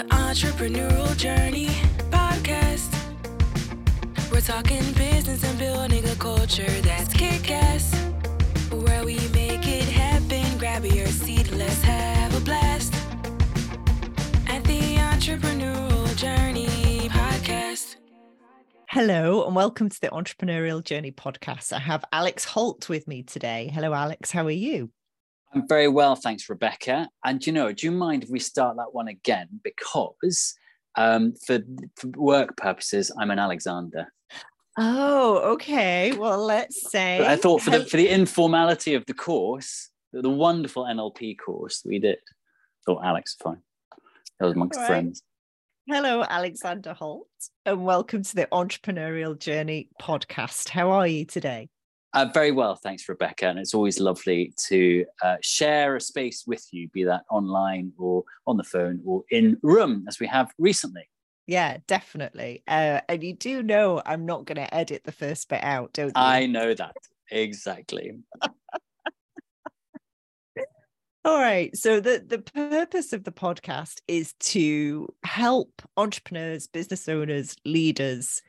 The Entrepreneurial Journey Podcast. We're talking business and building a culture that's kick ass. Where we make it happen. Grab your seat, let's have a blast. At the Entrepreneurial Journey Podcast. Hello, and welcome to the Entrepreneurial Journey podcast. I have Alex Holt with me today. Hello, Alex. How are you? I'm very well, thanks, Rebecca. And you know, do you mind if we start that one again? Because um, for, for work purposes, I'm an Alexander. Oh, okay. Well, let's say. But I thought for the for the informality of the course, the, the wonderful NLP course we did, thought Alex fine. That was amongst right. friends. Hello, Alexander Holt, and welcome to the Entrepreneurial Journey podcast. How are you today? Uh, very well, thanks, Rebecca. And it's always lovely to uh, share a space with you, be that online or on the phone or in room, as we have recently. Yeah, definitely. Uh, and you do know I'm not going to edit the first bit out, don't you? I know that exactly. All right. So the the purpose of the podcast is to help entrepreneurs, business owners, leaders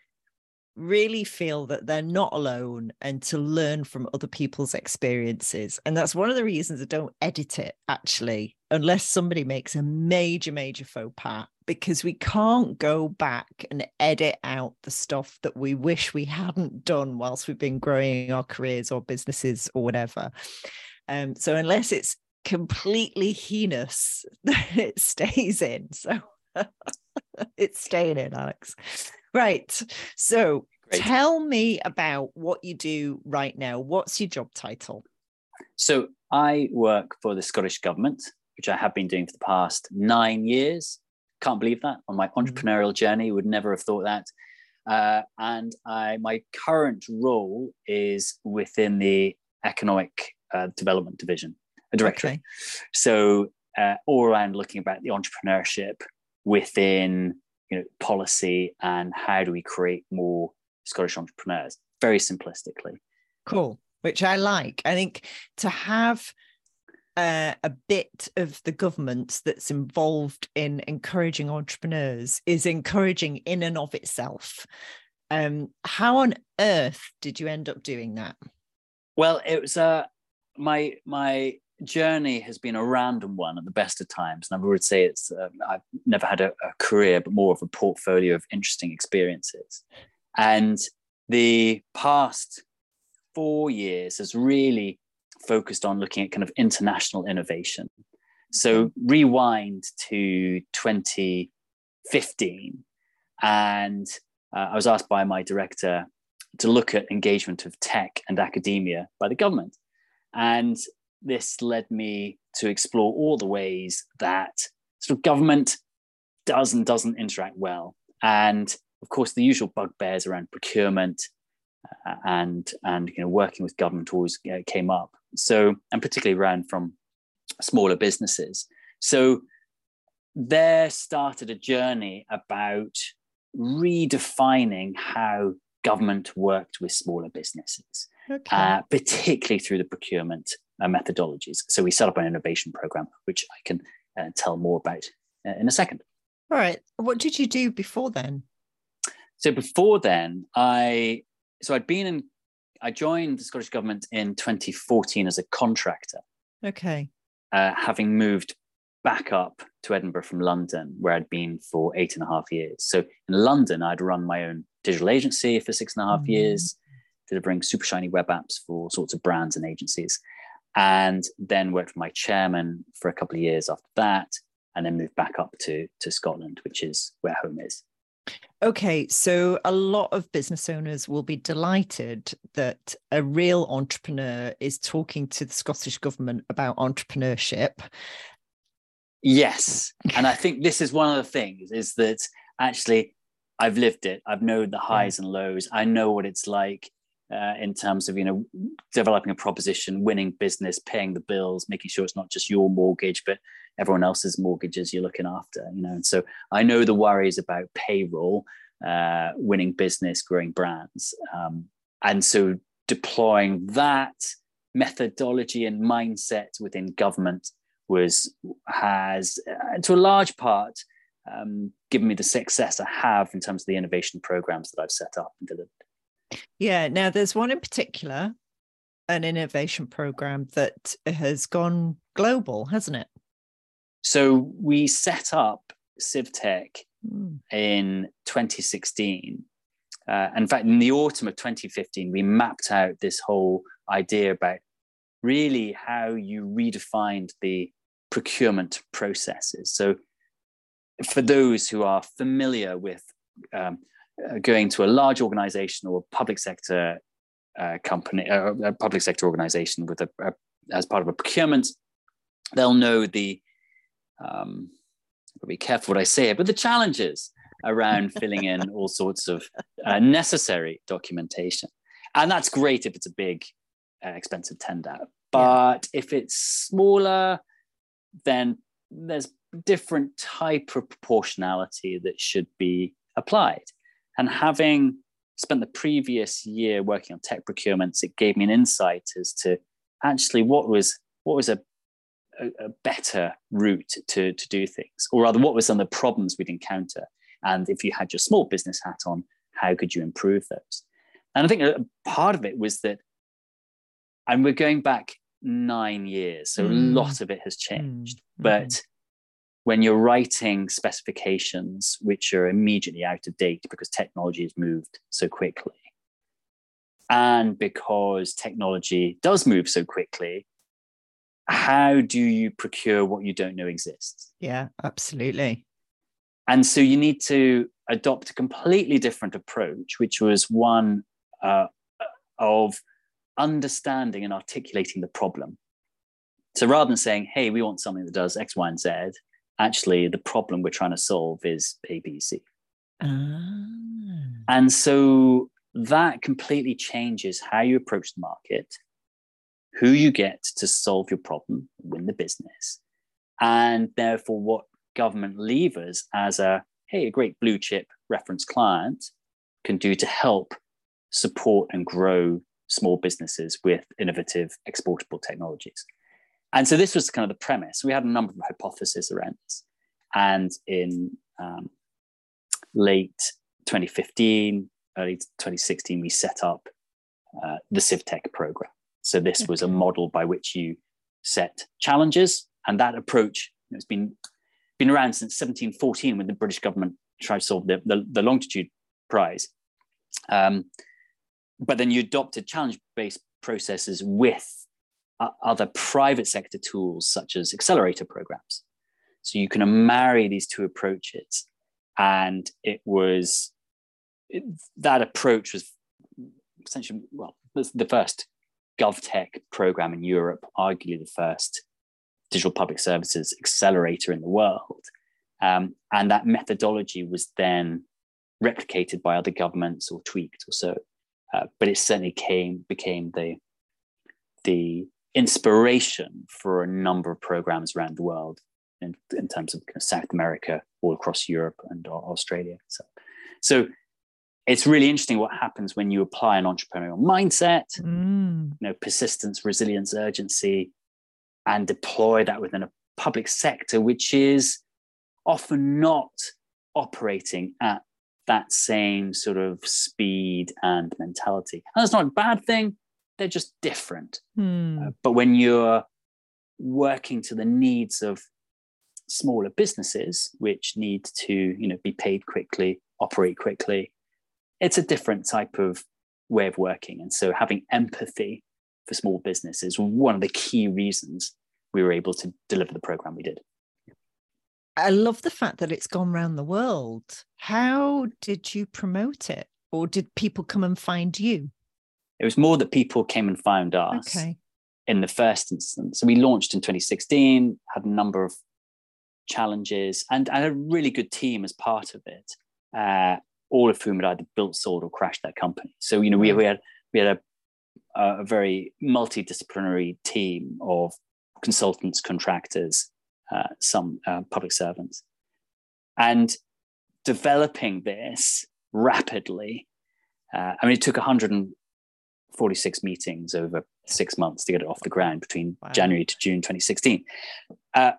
really feel that they're not alone and to learn from other people's experiences. And that's one of the reasons I don't edit it actually, unless somebody makes a major major faux pas because we can't go back and edit out the stuff that we wish we hadn't done whilst we've been growing our careers or businesses or whatever. Um, so unless it's completely heinous it stays in. So it's staying in, Alex. Right. So Great. tell me about what you do right now. What's your job title? So I work for the Scottish Government, which I have been doing for the past nine years. Can't believe that on my entrepreneurial journey. Would never have thought that. Uh, and I, my current role is within the Economic uh, Development Division, a director. Okay. So uh, all around looking about the entrepreneurship within you know policy and how do we create more Scottish entrepreneurs. Very simplistically. Cool. Which I like. I think to have uh, a bit of the government that's involved in encouraging entrepreneurs is encouraging in and of itself. Um, how on earth did you end up doing that? Well, it was uh, my my journey has been a random one at the best of times, and I would say it's uh, I've never had a, a career, but more of a portfolio of interesting experiences. And the past four years has really focused on looking at kind of international innovation. So rewind to 2015, and uh, I was asked by my director to look at engagement of tech and academia by the government. And this led me to explore all the ways that sort of government does and doesn't interact well. And of course, the usual bugbears around procurement uh, and and you know working with government always uh, came up. So and particularly around from smaller businesses. So there started a journey about redefining how government worked with smaller businesses, Okay. uh, particularly through the procurement methodologies. So we set up an innovation program, which I can uh, tell more about uh, in a second. All right. What did you do before then? So before then, I so I'd been in. I joined the Scottish government in 2014 as a contractor, Okay. uh, having moved back up to Edinburgh from London, where I'd been for eight and a half years. So in London, I'd run my own digital agency for six and a half Mhm. years, delivering super shiny web apps for all sorts of brands and agencies, and then worked for my chairman for a couple of years after that, and then moved back up to to Scotland, which is where home is. Okay, so a lot of business owners will be delighted that a real entrepreneur is talking to the Scottish government about entrepreneurship. Yes. And I think this is one of the things is that actually I've lived it. I've known the highs mm. and lows. I know what it's like uh, in terms of, you know, developing a proposition, winning business, paying the bills, making sure it's not just your mortgage, but everyone else's mortgages you're looking after, you know. And so I know the worries about payroll, uh, winning business, growing brands. Um, and so deploying that methodology and mindset within government was has uh, to a large part um, given me the success I have in terms of the innovation programs that I've set up and delivered. Yeah. Now, there's one in particular, an innovation program that has gone global, hasn't it? So we set up CivTech Mm. in 2016. Uh, in fact, in the autumn of 2015, we mapped out this whole idea about really how you redefined the procurement processes. So, for those who are familiar with um, going to a large organization or public sector uh, company, uh, a public sector organization with a, a, as part of a procurement, they'll know the um, be careful what I say, but the challenges around filling in all sorts of uh, necessary documentation. And that's great if it's a big, uh, expensive tender. But yeah. if it's smaller, then there's different type of proportionality that should be applied. And having spent the previous year working on tech procurements, it gave me an insight as to actually what was what was a a, a better route to, to do things? Or rather, what were some of the problems we'd encounter? And if you had your small business hat on, how could you improve those? And I think a part of it was that, and we're going back nine years, so mm. a lot of it has changed. Mm. But mm. When you're writing specifications which are immediately out of date because technology has moved so quickly, and because technology does move so quickly, how do you procure what you don't know exists? Yeah, absolutely. And so you need to adopt a completely different approach, which was one uh, of understanding and articulating the problem. So rather than saying, hey, we want something that does X, Y, and Z, actually, the problem we're trying to solve is A, B, C. Ah. And so that completely changes how you approach the market who you get to solve your problem, win the business, and therefore what government levers as a hey, a great blue chip reference client can do to help support and grow small businesses with innovative exportable technologies. And so this was kind of the premise. We had a number of hypotheses around this. And in um, late 2015, early 2016, we set up uh, the CivTech program. So this was a model by which you set challenges, and that approach has been been around since 1714 when the British government tried to solve the, the, the longitude prize. Um, but then you adopted challenge-based processes with other private sector tools such as accelerator programs. So you can marry these two approaches, and it was it, that approach was essentially well the first GovTech program in Europe, arguably the first digital public services accelerator in the world. Um, and that methodology was then replicated by other governments or tweaked or so. Uh, but it certainly came became the the inspiration for a number of programs around the world in, in terms of, kind of South America, all across Europe and Australia. So, so it's really interesting what happens when you apply an entrepreneurial mindset, mm. you know, persistence, resilience, urgency, and deploy that within a public sector, which is often not operating at that same sort of speed and mentality. And that's not a bad thing, they're just different. Mm. Uh, but when you're working to the needs of smaller businesses, which need to, you know, be paid quickly, operate quickly, it's a different type of way of working. And so having empathy for small business is one of the key reasons we were able to deliver the program we did. I love the fact that it's gone around the world. How did you promote it? Or did people come and find you? It was more that people came and found us okay. in the first instance. So we launched in 2016, had a number of challenges and, and a really good team as part of it. Uh, all of whom had either built, sold, or crashed that company. So you know, we, we had we had a, a very multidisciplinary team of consultants, contractors, uh, some uh, public servants, and developing this rapidly. Uh, I mean, it took 146 meetings over six months to get it off the ground between wow. January to June 2016. Uh,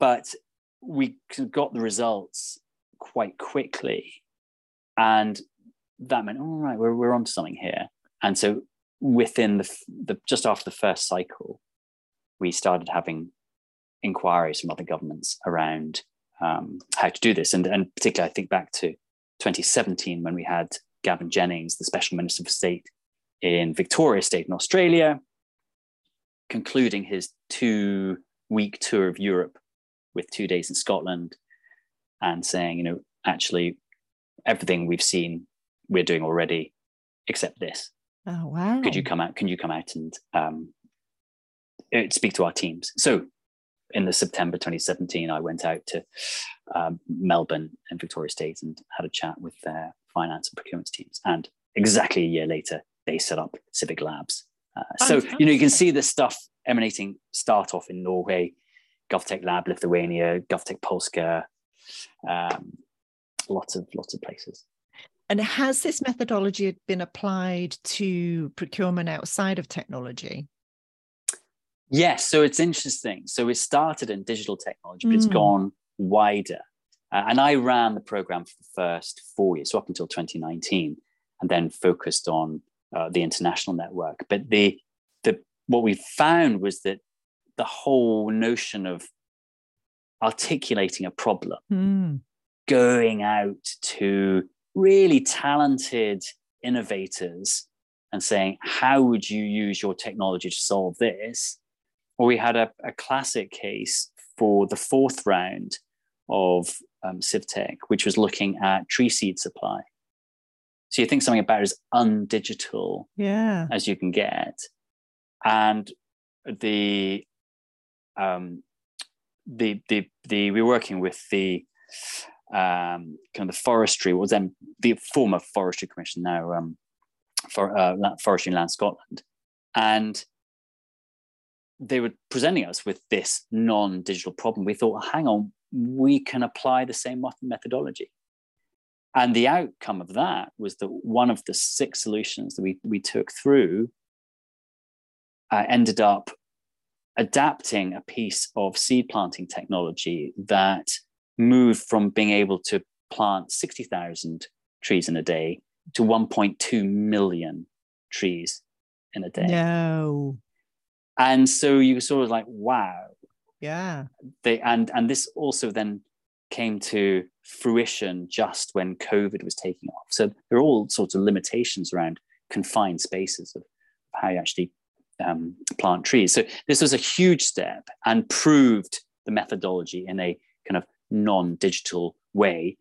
but we got the results quite quickly. And that meant, all right, we're, we're onto something here. And so within the, the just after the first cycle, we started having inquiries from other governments around um, how to do this. And, and particularly, I think back to 2017 when we had Gavin Jennings, the Special Minister for State in Victoria State in Australia, concluding his two week tour of Europe with two days in Scotland and saying, you know, actually, everything we've seen, we're doing already, except this. Oh wow! Could you come out? Can you come out and um, uh, speak to our teams? So, in the September 2017, I went out to um, Melbourne and Victoria State and had a chat with their finance and procurement teams. And exactly a year later, they set up CivVic Labs. Uh, so you know you can see this stuff emanating start off in Norway, GovTech Lab Lithuania, GovTech Polska, um, lots of lots of places. And has this methodology been applied to procurement outside of technology? Yes, so it's interesting. So it started in digital technology, but mm. it's hmm. gone wider. Uh, and I ran the program for the first four years, so up until 2019, and then focused on uh, the international network. But the the what we found was that the whole notion of articulating a problem, mm. going out to really talented innovators and saying, how would you use your technology to solve this? Well, we had a, a classic case for the fourth round of um, CivTech, which was looking at tree seed supply. So you think something about as undigital yeah. as you can get. And the um, the the the we're working with the um, kind of the forestry was then the former forestry commission now um, for uh, forestry and land Scotland, and they were presenting us with this non-digital problem. We thought, hang on, we can apply the same methodology. And the outcome of that was that one of the six solutions that we, we took through uh, ended up adapting a piece of seed planting technology that moved from being able to plant 60,000 trees in a day to 1.2 million trees in a day. No. And so you were sort of like, wow. Yeah. They and and this also then came to fruition just when COVID was taking off. So there are all sorts of limitations around confined spaces of how you actually um, plant trees. So this was a huge step and proved the methodology in a kind of non-digital way,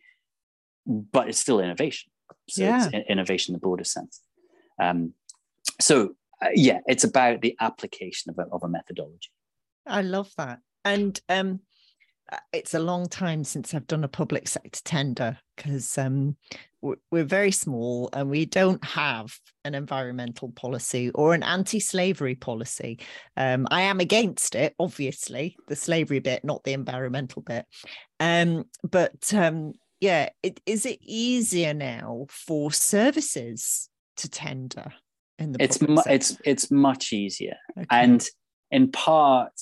but it's still innovation. So yeah. it's innovation in the broader sense. Um, so uh, yeah, it's about the application of a, of a methodology. I love that. And um, it's a long time since I've done a public sector tender because um, we're very small and we don't have an environmental policy or an anti-slavery policy. Um, I am against it, obviously, the slavery bit, not the environmental bit. Um, but um, yeah, it, is it easier now for services to tender in the? It's mu- it's it's much easier, okay. and in part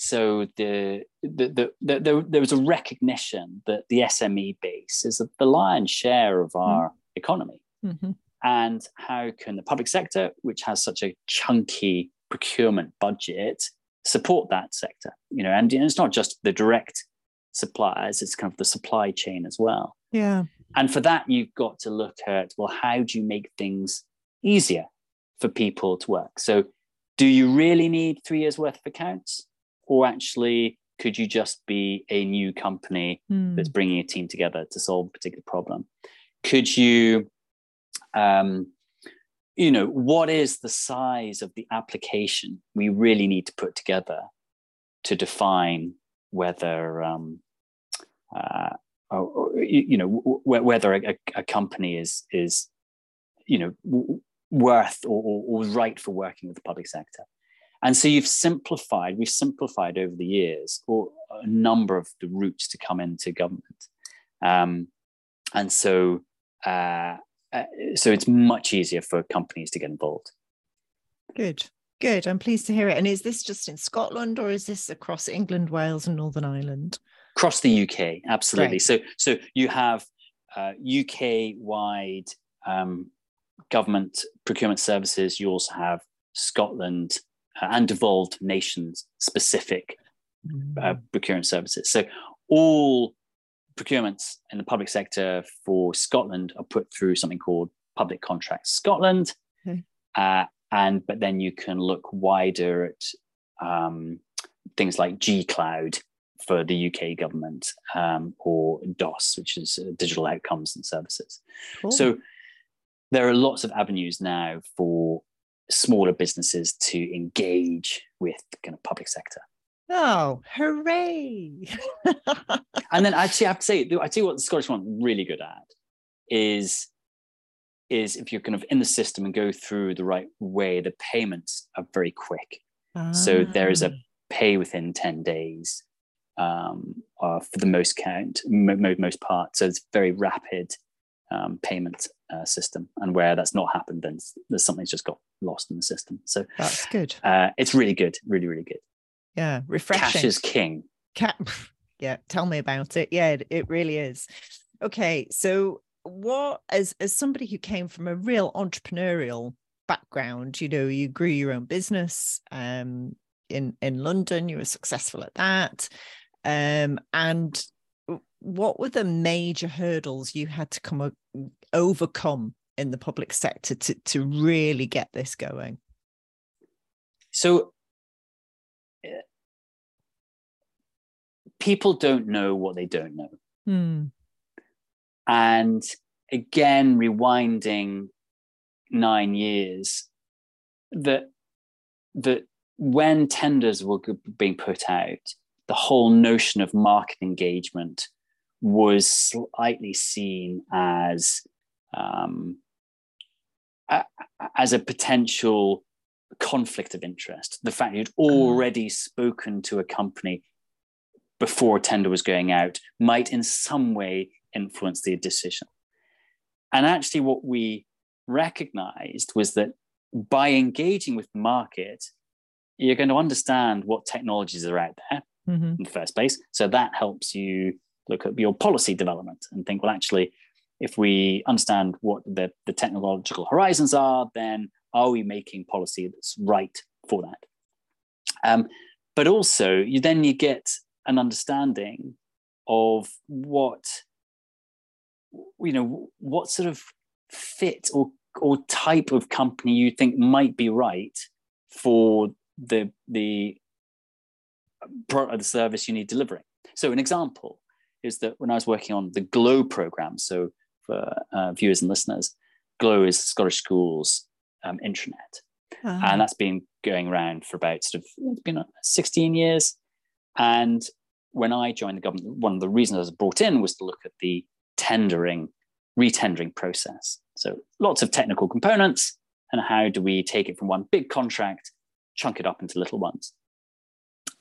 so the, the, the, the, the, there was a recognition that the SME base is the lion's share of our mm. economy. Mm-hmm. And how can the public sector, which has such a chunky procurement budget, support that sector? You know, and it's not just the direct suppliers; it's kind of the supply chain as well. Yeah. And for that, you've got to look at well, how do you make things easier for people to work? So, do you really need three years worth of accounts? Or actually could you just be a new company mm. that's bringing a team together to solve a particular problem could you um, you know what is the size of the application we really need to put together to define whether um, uh, or, or, you know w- whether a, a, company is is you know w- worth or, or, or right for working with the public sector and so you've simplified, we've simplified over the years or a number of the routes to come into government. Um, and so, uh, uh, so it's much easier for companies to get involved. Good, good. I'm pleased to hear it. And is this just in Scotland or is this across England, Wales, and Northern Ireland? across the UK, absolutely. Right. So so you have uh, UK wide um, government procurement services. You also have Scotland and devolved nations specific uh, procurement services. So all procurements in the public sector for Scotland are put through something called Public Contracts Scotland, Okay. uh, and but then you can look wider at um, things like G Cloud for the UK government um, or DOS, which is uh, Digital Outcomes and Services. Cool. So there are lots of avenues now for smaller businesses to engage with kind of public sector. oh, hooray! And then actually, I have to say, I tell you what the Scottish one really good at is is if you're kind of in the system and go through the right way, the payments are very quick. So there is a Ah, pay within 10 days um, uh, for the most count, mo- mo- most part. So it's very rapid um, payment uh, system. And where that's not happened, then there's something's just got lost in the system. So that's good. uh, it's really good, really, really good. Yeah, refreshing. Cash is king. Cat. Yeah, tell me about it. Yeah, it, it really is. Okay, so what as as somebody who came from a real entrepreneurial background, you know, you grew your own business um in in London, you were successful at that. Um and what were the major hurdles you had to come overcome in the public sector to to really get this going? So uh, people don't know what they don't know. Hmm. And again, rewinding nine years, that that when tenders were being put out, the whole notion of market engagement was slightly seen as um, a- as a potential conflict of interest. The fact you'd already spoken to a company before a tender was going out might in some way influence the decision. And actually, what we recognized was that by engaging with the market, you're going to understand what technologies are out there Mhm. in the first place. So that helps you look at your policy development and think, well, actually, if we understand what the, the technological horizons are, then are we making policy that's right for that? Um, but also, you then you get an understanding of what you know what sort of fit or or type of company you think might be right for the the product or the service you need delivering. So an example is that when I was working on the GLOW program, so for uh, viewers and listeners, GLOW is Scottish Schools um, intranet, Ah, and that's been going around for about sort of it's been uh, 16 years. And when I joined the government, one of the reasons I was brought in was to look at the tendering, retendering process. So lots of technical components, and how do we take it from one big contract, chunk it up into little ones?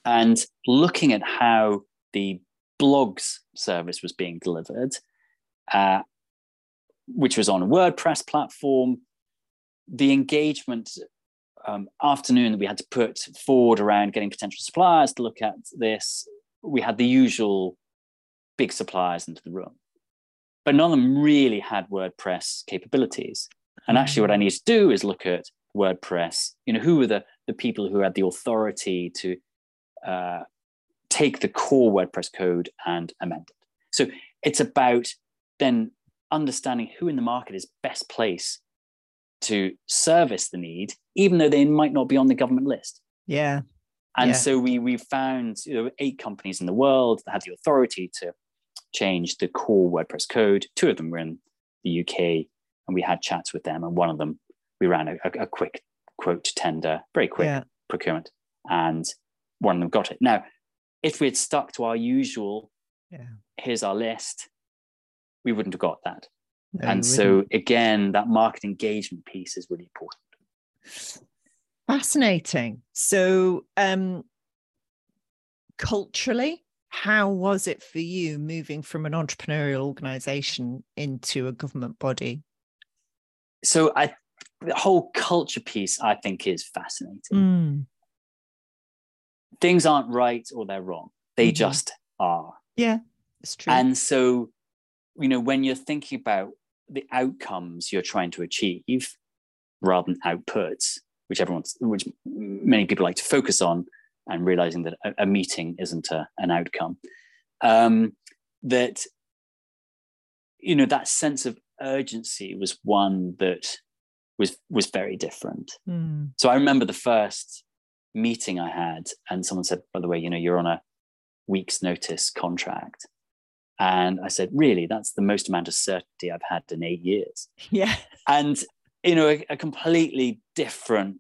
And looking at how the blogs service was being delivered, uh, which was on a WordPress platform, the engagement um, afternoon that we had to put forward around getting potential suppliers to look at this, we had the usual big suppliers into the room. But none of them really had WordPress capabilities. And actually, what I need to do is look at WordPress. You know, who were the, the people who had the authority to uh, take the core WordPress code and amend it? So it's about then understanding who in the market is best placed to service the need, even though they might not be on the government list. yeah. And Yeah. so we we found you know, eight companies in the world that had the authority to change the core WordPress code. Two of them were in the UK, and we had chats with them. And one of them, we ran a, a, a quick quote tender, very quick Yeah. procurement, and one of them got it. Now, if we had stuck to our usual, Yeah. here's our list, we wouldn't have got that. No, and so again, that market engagement piece is really important. fascinating. So, um, culturally, how was it for you moving from an entrepreneurial organization into a government body? So I the whole culture piece I think is fascinating. Mm, Things aren't right or they're wrong. They Mhm. just are. Yeah, it's true. And so, you know, when you're thinking about the outcomes you're trying to achieve rather than outputs, which everyone's, which many people like to focus on, and realizing that a, a meeting isn't a, an outcome, um, that you know that sense of urgency was one that was was very different. Mm. So I remember the first meeting I had, and someone said, "By the way, you know, you're on a week's notice contract." And I said, "Really? That's the most amount of certainty I've had in eight years." Yeah. And you know, a, a completely different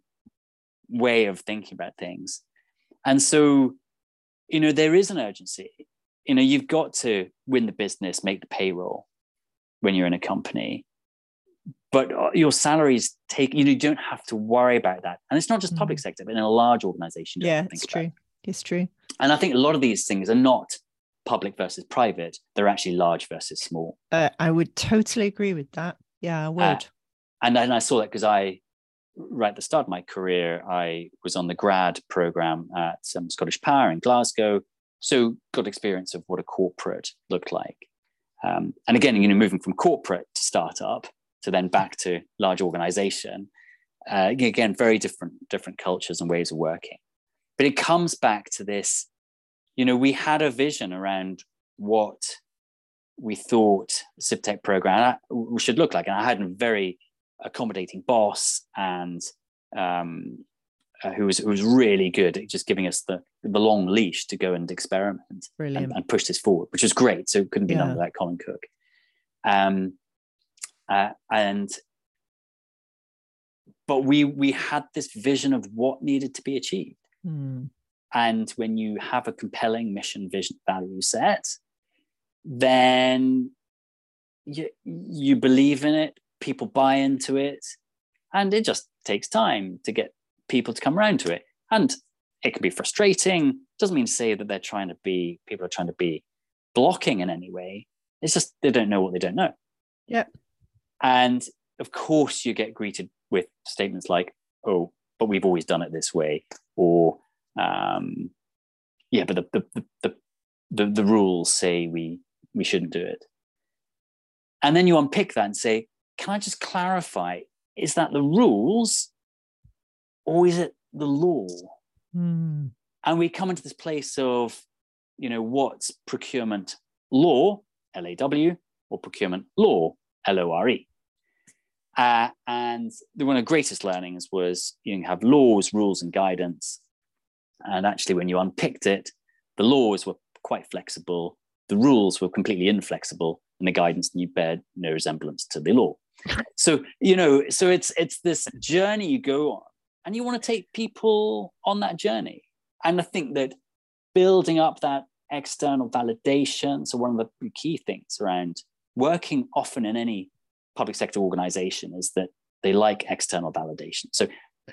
way of thinking about things. And so, you know, there is an urgency. You know, you've got to win the business, make the payroll when you're in a company but uh, your salaries take you know you don't have to worry about that and it's not just public Mm. sector but in a large organization Yeah, it's true. It's true. and i think a lot of these things are not public versus private they're actually large versus small Uh, I would totally agree with that. Yeah, I would. and then i saw that because i right at the start of my career i was on the grad program at um, scottish power in glasgow so got experience of what a corporate looked like um, and again you know moving from corporate to startup to then back to large organization uh, again very different different cultures and ways of working but it comes back to this you know we had a vision around what we thought CivTech program uh, should look like and i had a very accommodating boss and um, uh, who was who was really good at just giving us the the long leash to go and experiment and, and push this forward, which was great. So it couldn't be done Yeah. without Colin Cook. Um, uh, and but we we had this vision of what needed to be achieved. Mm. And when you have a compelling mission, vision, value set, then you, you believe in it, people buy into it, and it just takes time to get people to come around to it. And it can be frustrating. Doesn't mean to say that they're trying to be, people are trying to be blocking in any way. It's just they don't know what they don't know. Yep. And of course, you get greeted with statements like, oh, but we've always done it this way, or um, yeah, but the the, the the the rules say we we shouldn't do it. And then you unpick that and say, can I just clarify? Is that the rules, or is it the law? Mm. And we come into this place of, you know, what's procurement law, L A W, or procurement law, L O R E. Uh, and the, one of the greatest learnings was you have laws, rules, and guidance. And actually, when you unpicked it, the laws were quite flexible, the rules were completely inflexible, and the guidance you bear no resemblance to the law. so you know, so it's it's this journey you go on, and you want to take people on that journey. And I think that building up that external validation, so one of the key things around working often in any public sector organization is that they like external validation. So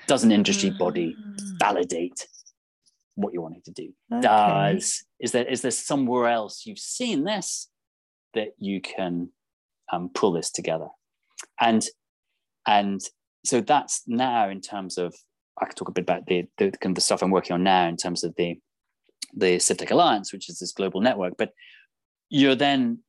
does an industry body validate what you're wanting to do? Okay. Does is there is there somewhere else you've seen this that you can um, pull this together? And and so that's now in terms of I could talk a bit about the the kind of the stuff I'm working on now in terms of the the CivTech Alliance, which is this global network. But you're then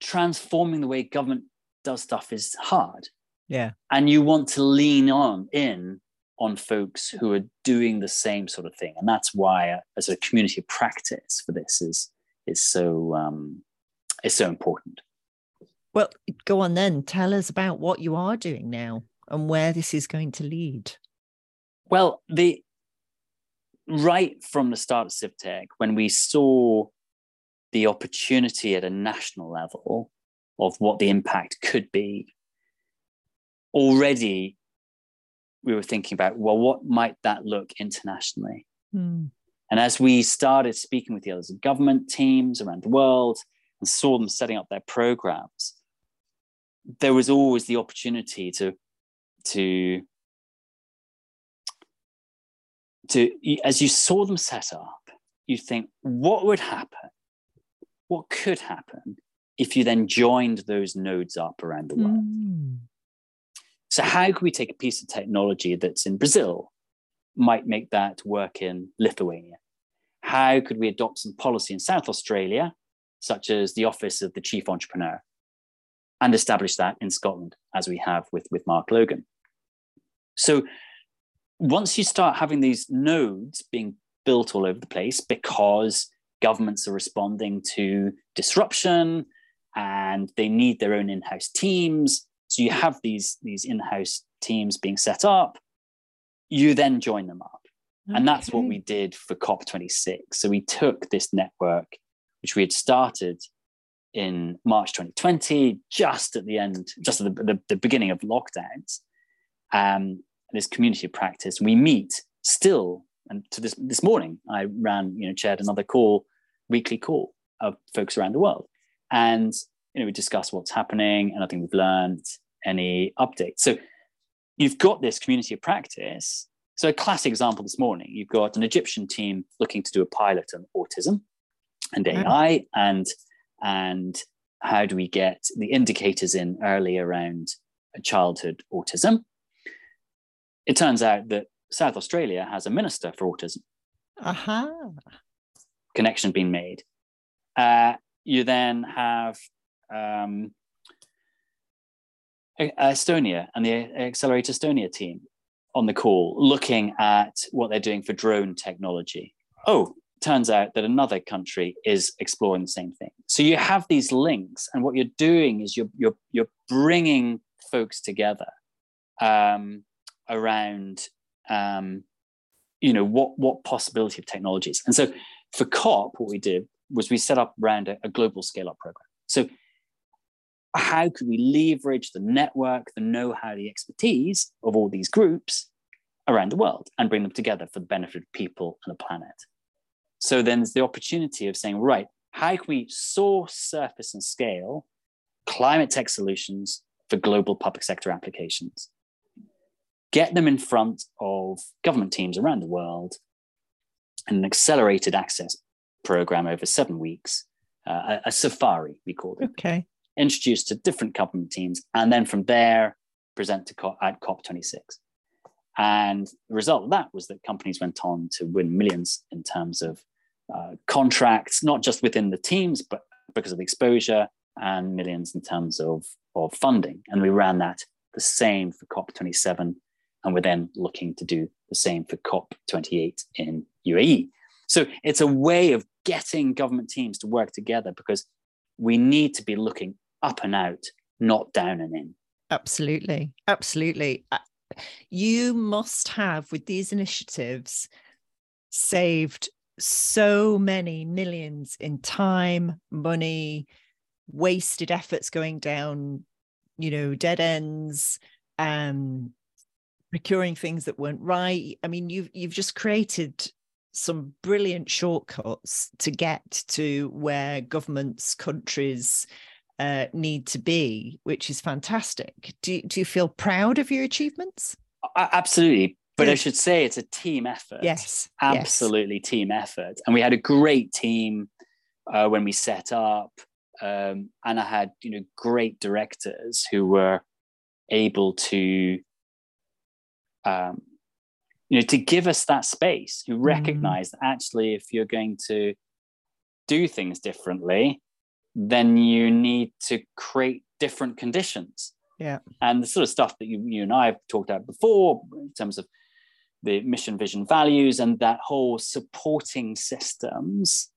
transforming the way government does stuff is hard Yeah. and you want to lean on in on folks who are doing the same sort of thing and that's why a, a sort of community of practice for this is is so um is so important Well, go on then. Tell us about what you are doing now and where this is going to lead. well the right from the start of civtech when we saw the opportunity at a national level of what the impact could be already we were thinking about well what might that look internationally Mm. And as we started speaking with the other government teams around the world and saw them setting up their programs, there was always the opportunity to, to, to as you saw them set up, you think, what would happen? What could happen if you then joined those nodes up around the world? Mm. So, how can we take a piece of technology that's in Brazil, might make that work in Lithuania? how could we adopt some policy in South Australia, such as the Office of the Chief Entrepreneur, and establish that in Scotland, as we have with, with Mark Logan. So once you start having these nodes being built all over the place because governments are responding to disruption and they need their own in-house teams. So you have these these in-house teams being set up. You then join them up. Okay. and that's what we did for cop26 so we took this network which we had started in march 2020 just at the end just at the, the, the beginning of lockdowns um, this community of practice. We meet still and to this this morning i ran you know chaired another call weekly call of folks around the world. And you know we discuss what's happening and i think we've learned any updates. So you've got this community of practice. So a classic example this morning you've got an egyptian team looking to do a pilot on autism and mm-hmm. ai and and how do we get the indicators in early around childhood autism? It turns out that south australia has a minister for autism aha uh-huh. connection being made uh, you then have um, Estonia and the Accelerate Estonia team on the call looking at what they're doing for drone technology. Oh, turns out that another country is exploring the same thing. So you have these links, and what you're doing is you're you're you're bringing folks together um, around um, you know what what possibility of technologies. And so for COP, what we did was we set up around a, a global scale up program. So how could we leverage the network, the know how, the expertise of all these groups around the world and bring them together for the benefit of people and the planet? So then there's the opportunity of saying, right, how can we source, surface, and scale climate tech solutions for global public sector applications? Get them in front of government teams around the world in an accelerated access program over seven weeks, uh, a, a safari, we called it. Okay introduced to different government teams, and then from there present to COP, at COP26. And the result of that was that companies went on to win millions in terms of uh, contracts, not just within the teams, but because of the exposure, and millions in terms of, of funding. And we ran that the same for COP27, and we're then looking to do the same for COP28 in UAE. So it's a way of getting government teams to work together because we need to be looking up and out, not down and in. Absolutely. Absolutely. Uh, you must have, with these initiatives, saved so many millions in time, money, wasted efforts going down, you know, dead ends, um, procuring things that weren't right. I mean, you've you've just created some brilliant shortcuts to get to where governments, countries, uh, need to be, which is fantastic. Do, do you feel proud of your achievements? Absolutely. But I should say it's a team effort. Yes. Absolutely yes. team effort. And we had a great team uh, when we set up. Um, and I had, you know, great directors who were able to, um, you know, to give us that space, who recognize mm. that actually, if you're going to do things differently, then you need to create different conditions. Yeah. And the sort of stuff that you, you and I have talked about before in terms of the mission, vision, values, and that whole supporting systems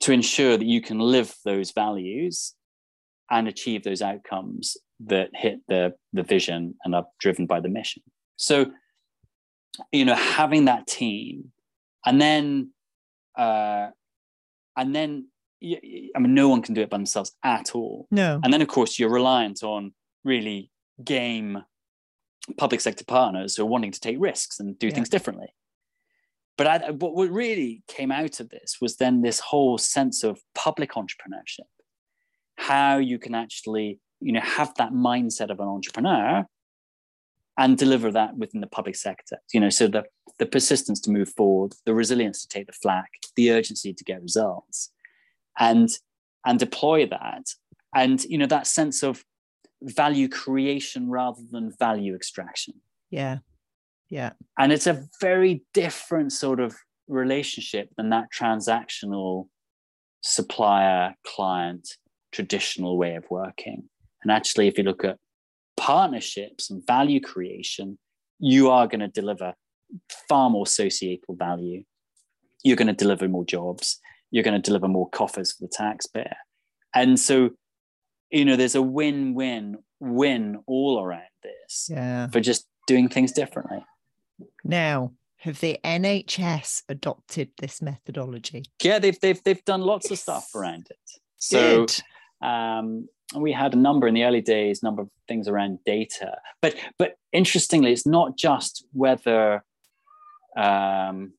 to ensure that you can live those values and achieve those outcomes that hit the, the vision and are driven by the mission. So, you know, having that team and then uh, and then I mean, no one can do it by themselves at all. No. And then, of course, you're reliant on really game public sector partners who are wanting to take risks and do yeah. things differently. But I, what really came out of this was then this whole sense of public entrepreneurship, how you can actually, you know, have that mindset of an entrepreneur and deliver that within the public sector. You know, so the the persistence to move forward, the resilience to take the flak, the urgency to get results and and deploy that and you know that sense of value creation rather than value extraction yeah yeah and it's a very different sort of relationship than that transactional supplier client traditional way of working. And actually, if you look at partnerships and value creation, you are going to deliver far more societal value. You're going to deliver more jobs. You're going to deliver more coffers for the taxpayer. And so, you know, there's a win win win all around this Yeah. for just doing things differently. Now, have the NHS adopted this methodology? Yeah, they've they've they've done lots of stuff around it. So um, we had a number in the early days, number of things around data. But but interestingly, it's not just whether um,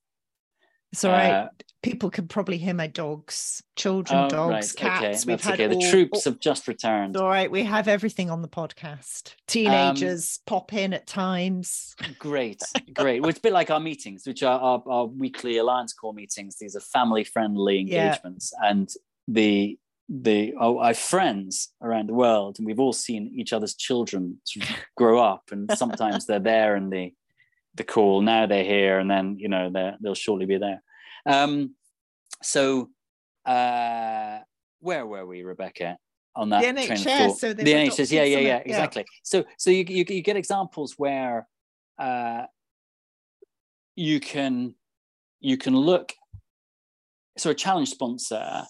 right. uh, People can probably hear my dogs, children, oh, dogs, right, cats. okay, We've had okay. The all- troops all- have just returned. All right. We have everything on the podcast. Teenagers pop in at times. Great, great. Well, it's a bit like our meetings, which are our, our weekly alliance core meetings. These are family-friendly Yeah. engagements, and the the oh, I have friends around the world, and we've all seen each other's children sort of grow up, and sometimes they're there in the the call. Now they're here, and then you know they they'll shortly be there. Um, so, uh, where were we, Rebecca? On that The train of NHS, so the NHS, yeah, yeah, yeah. exactly. So, so you, you you get examples where uh, you can you can look. So a challenge sponsor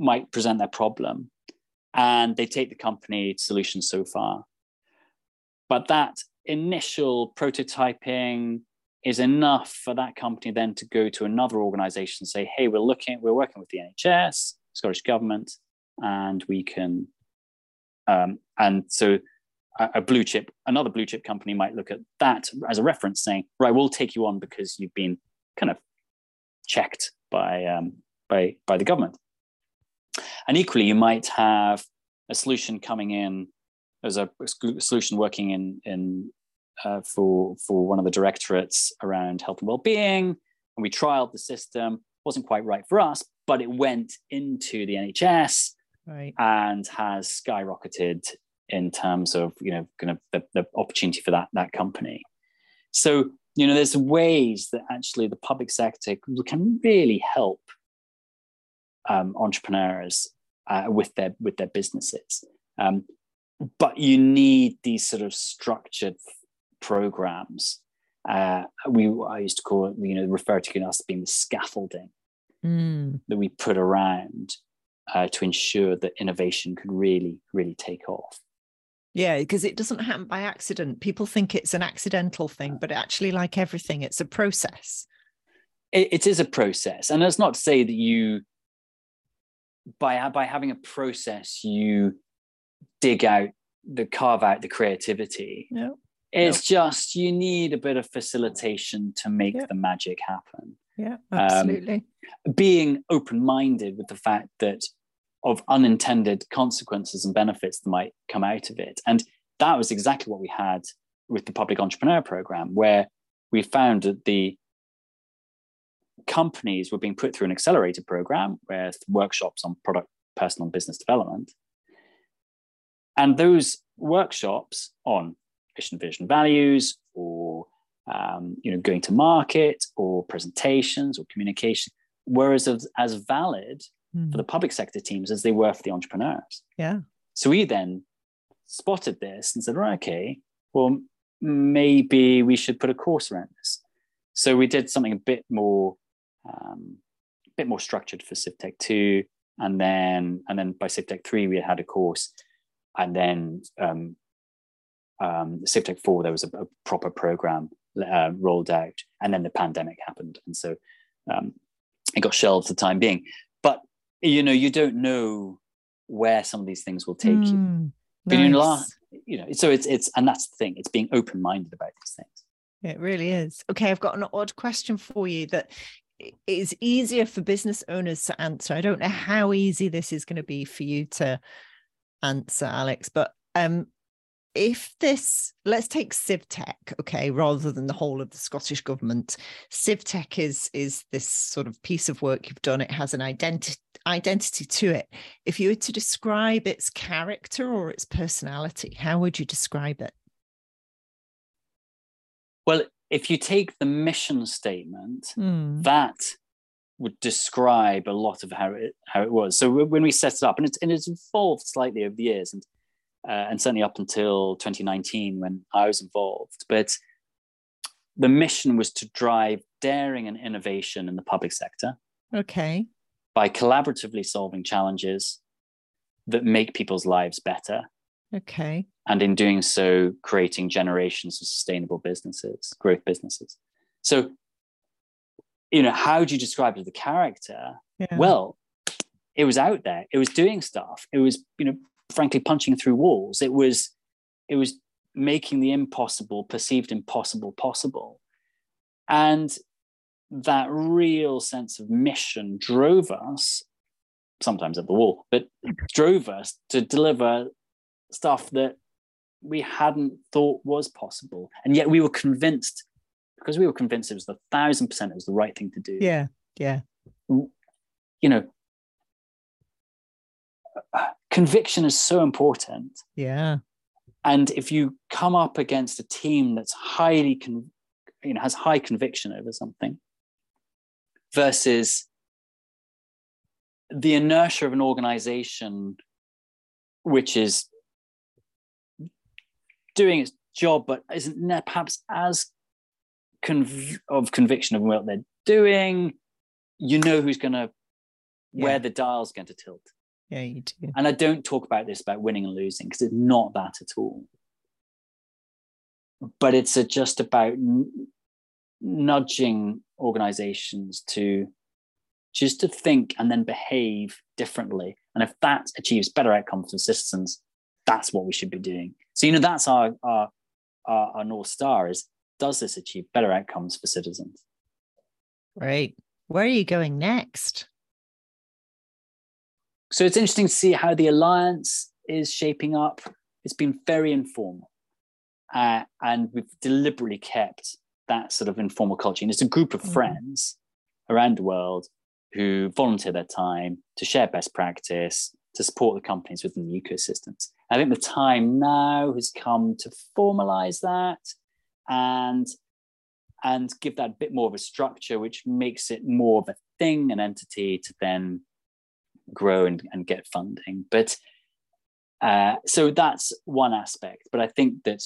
might present their problem, and they take the company solution so far, but that initial prototyping is enough for that company then to go to another organization and say, hey, we're looking, we're working with the NHS, Scottish Government, and we can, um, and so a, a blue chip, another blue chip company might look at that as a reference saying, right, we'll take you on because you've been kind of checked by, um, by, by the government. And equally, you might have a solution coming in as a solution working in, in uh, for for one of the directorates around health and well-being, and we trialed the system. wasn't quite right for us, but it went into the NHS Right. and has skyrocketed in terms of you know kind of the, the opportunity for that that company. So you know, there's ways that actually the public sector can really help um, entrepreneurs uh, with their with their businesses. Um, but you need these sort of structured programs. Uh, we I used to call it, you know, refer to us being the scaffolding Mm. that we put around uh, to ensure that innovation could really, really take off. Yeah, because it doesn't happen by accident. People think it's an accidental thing, but actually, like everything, it's a process. It, it is a process, and that's not to say that you, by by having a process, you dig out the carve out the creativity. No. It's just you need a bit of facilitation to make Yeah. the magic happen. Yeah, Um, absolutely. being open-minded with the fact that of unintended consequences and benefits that might come out of it and that was exactly what we had with the public entrepreneur program where we found that the companies were being put through an accelerated program where workshops on product personal and business development and those workshops on mission vision values or um, you know going to market or presentations or communication were as, as valid Mm. for the public sector teams as they were for the entrepreneurs Yeah. so we then spotted this and said right okay well maybe we should put a course around this so we did something a bit more um, a bit more structured for civtech 2 and then and then by civtech 3 we had a course. And then um, um, civtech 4 there was a, a proper program uh, rolled out. And then the pandemic happened. And so um, it got shelved for the time being. But you know you don't know where some of these things will take you. Mm, But you know, you know so it's it's and that's the thing. It's being open-minded about these things. It really is. Okay, I've got an odd question for you that is easier for business owners to answer. I don't know how easy this is going to be for you to answer, Alex, but um if this let's take civtech okay rather than the whole of the scottish government. Civtech is is this sort of piece of work you've done. It has an identity identity to it. If you were to describe its character or its personality how would you describe it? Well if you take the mission statement Hmm, that would describe a lot of how it how it was. So when we set it up, and it's and it's evolved slightly over the years, and uh, and certainly up until 2019 when I was involved. But the mission was to drive daring and innovation in the public sector. Okay. By collaboratively solving challenges that make people's lives better. Okay. And in doing so, creating generations of sustainable businesses, growth businesses. So you know, how do you describe the character? Yeah. Well, it was out there. It was doing stuff. It was, you know, frankly, punching through walls. It was, it was making the impossible, perceived impossible, possible. And that real sense of mission drove us, sometimes at the wall, but drove us to deliver stuff that we hadn't thought was possible. And yet we were convinced because we were convinced it was the thousand percent it was the right thing to do. Yeah, yeah. You know, conviction is so important. Yeah. And if you come up against a team that's highly, con- you know, has high conviction over something, versus the inertia of an organization which is doing its job but isn't perhaps as conv- of conviction of what they're doing, you know who's going to yeah. where the dial's going to tilt. Yeah, you do. And I don't talk about this about winning and losing because it's not that at all. But it's a, just about n- nudging organizations to just to think and then behave differently. And if that achieves better outcomes for citizens, that's what we should be doing. So you know that's our our our, our north star is does this achieve better outcomes for citizens? Right. Where are you going next? So it's interesting to see how the alliance is shaping up. It's been very informal. Uh, and we've deliberately kept that sort of informal culture. And it's a group of mm-hmm. friends around the world who volunteer their time to share best practice, to support the companies within the ecosystems. I think the time now has come to formalize that and and give that a bit more of a structure, which makes it more of a thing, an entity to then grow and, and get funding. But uh, so that's one aspect. But I think that,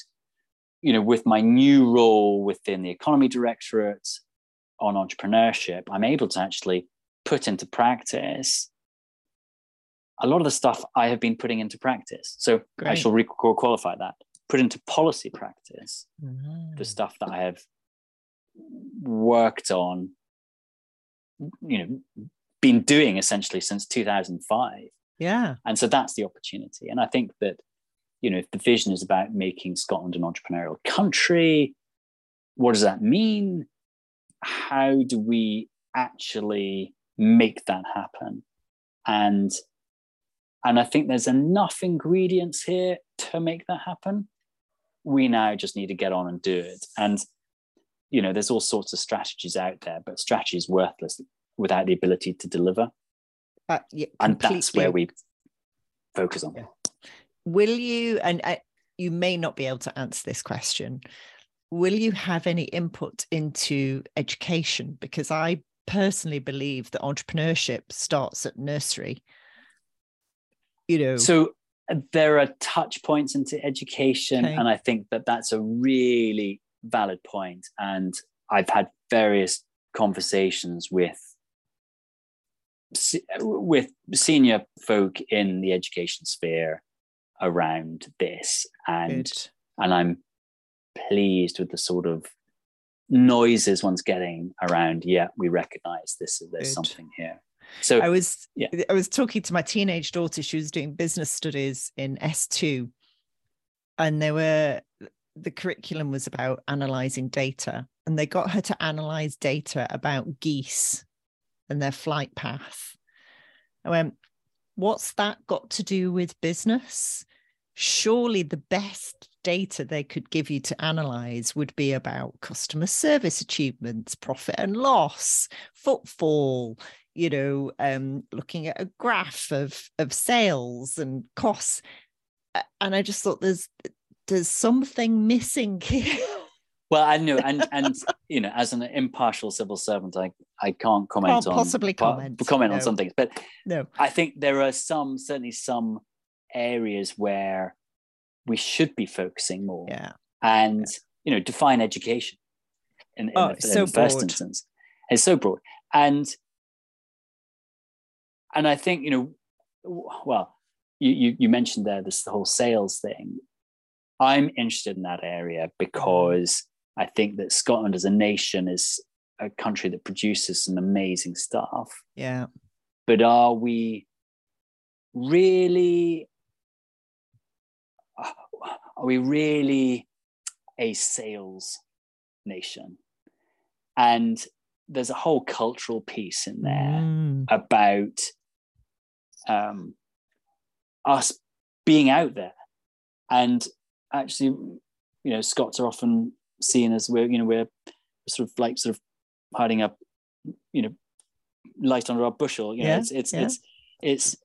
you know, with my new role within the economy directorate on entrepreneurship, I'm able to actually put into practice a lot of the stuff I have been putting into practice. So Great. I shall qualify that put into policy practice mm-hmm. the stuff that I have worked on, you know, been doing essentially since 2005. Yeah. And so that's the opportunity. And I think that, you know, if the vision is about making Scotland an entrepreneurial country, what does that mean? How do we actually make that happen? And and I think there's enough ingredients here to make that happen we now just need to get on and do it. And, you know, there's all sorts of strategies out there, but strategy is worthless without the ability to deliver. Uh, yeah, and that's where we focus on. Yeah. Will you, and I, you may not be able to answer this question, will you have any input into education? Because I personally believe that entrepreneurship starts at nursery. You know, so uh, there are touch points into education okay. and i think that that's a really valid point and i've had various conversations with with senior folk in the education sphere around this and Good. and i'm pleased with the sort of noises one's getting around yeah we recognize this there's Good. something here so I was yeah. I was talking to my teenage daughter. She was doing business studies in S2. And they were the curriculum was about analyzing data. And they got her to analyze data about geese and their flight path. I went, what's that got to do with business? Surely the best data they could give you to analyze would be about customer service achievements, profit and loss, footfall, you know, um, looking at a graph of of sales and costs. And I just thought there's there's something missing here. well, I know, and and you know, as an impartial civil servant, I I can't comment Can't on possibly comment, comment on no. some things, but No. I think there are some certainly some areas where we should be focusing more, Yeah. and you know, define education in, in Oh, the, in so the first broad. instance. It's so broad, and and I think you know, well, you you, you mentioned there this whole sales thing. I'm interested in that area because I think that Scotland as a nation is a country that produces some amazing stuff. Yeah. But are we really are we really a sales nation? And there's a whole cultural piece in there Mm. about um, us being out there. And actually you know scots are often seen as we're you know we're sort of like sort of hiding up you know light under our bushel you know Yeah, it's it's yeah. it's it's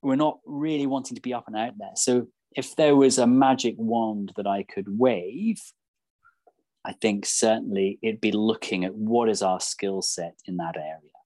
we're not really wanting to be up and out there. So if there was a magic wand that i could wave i think certainly it'd be looking at what is our skill set in that area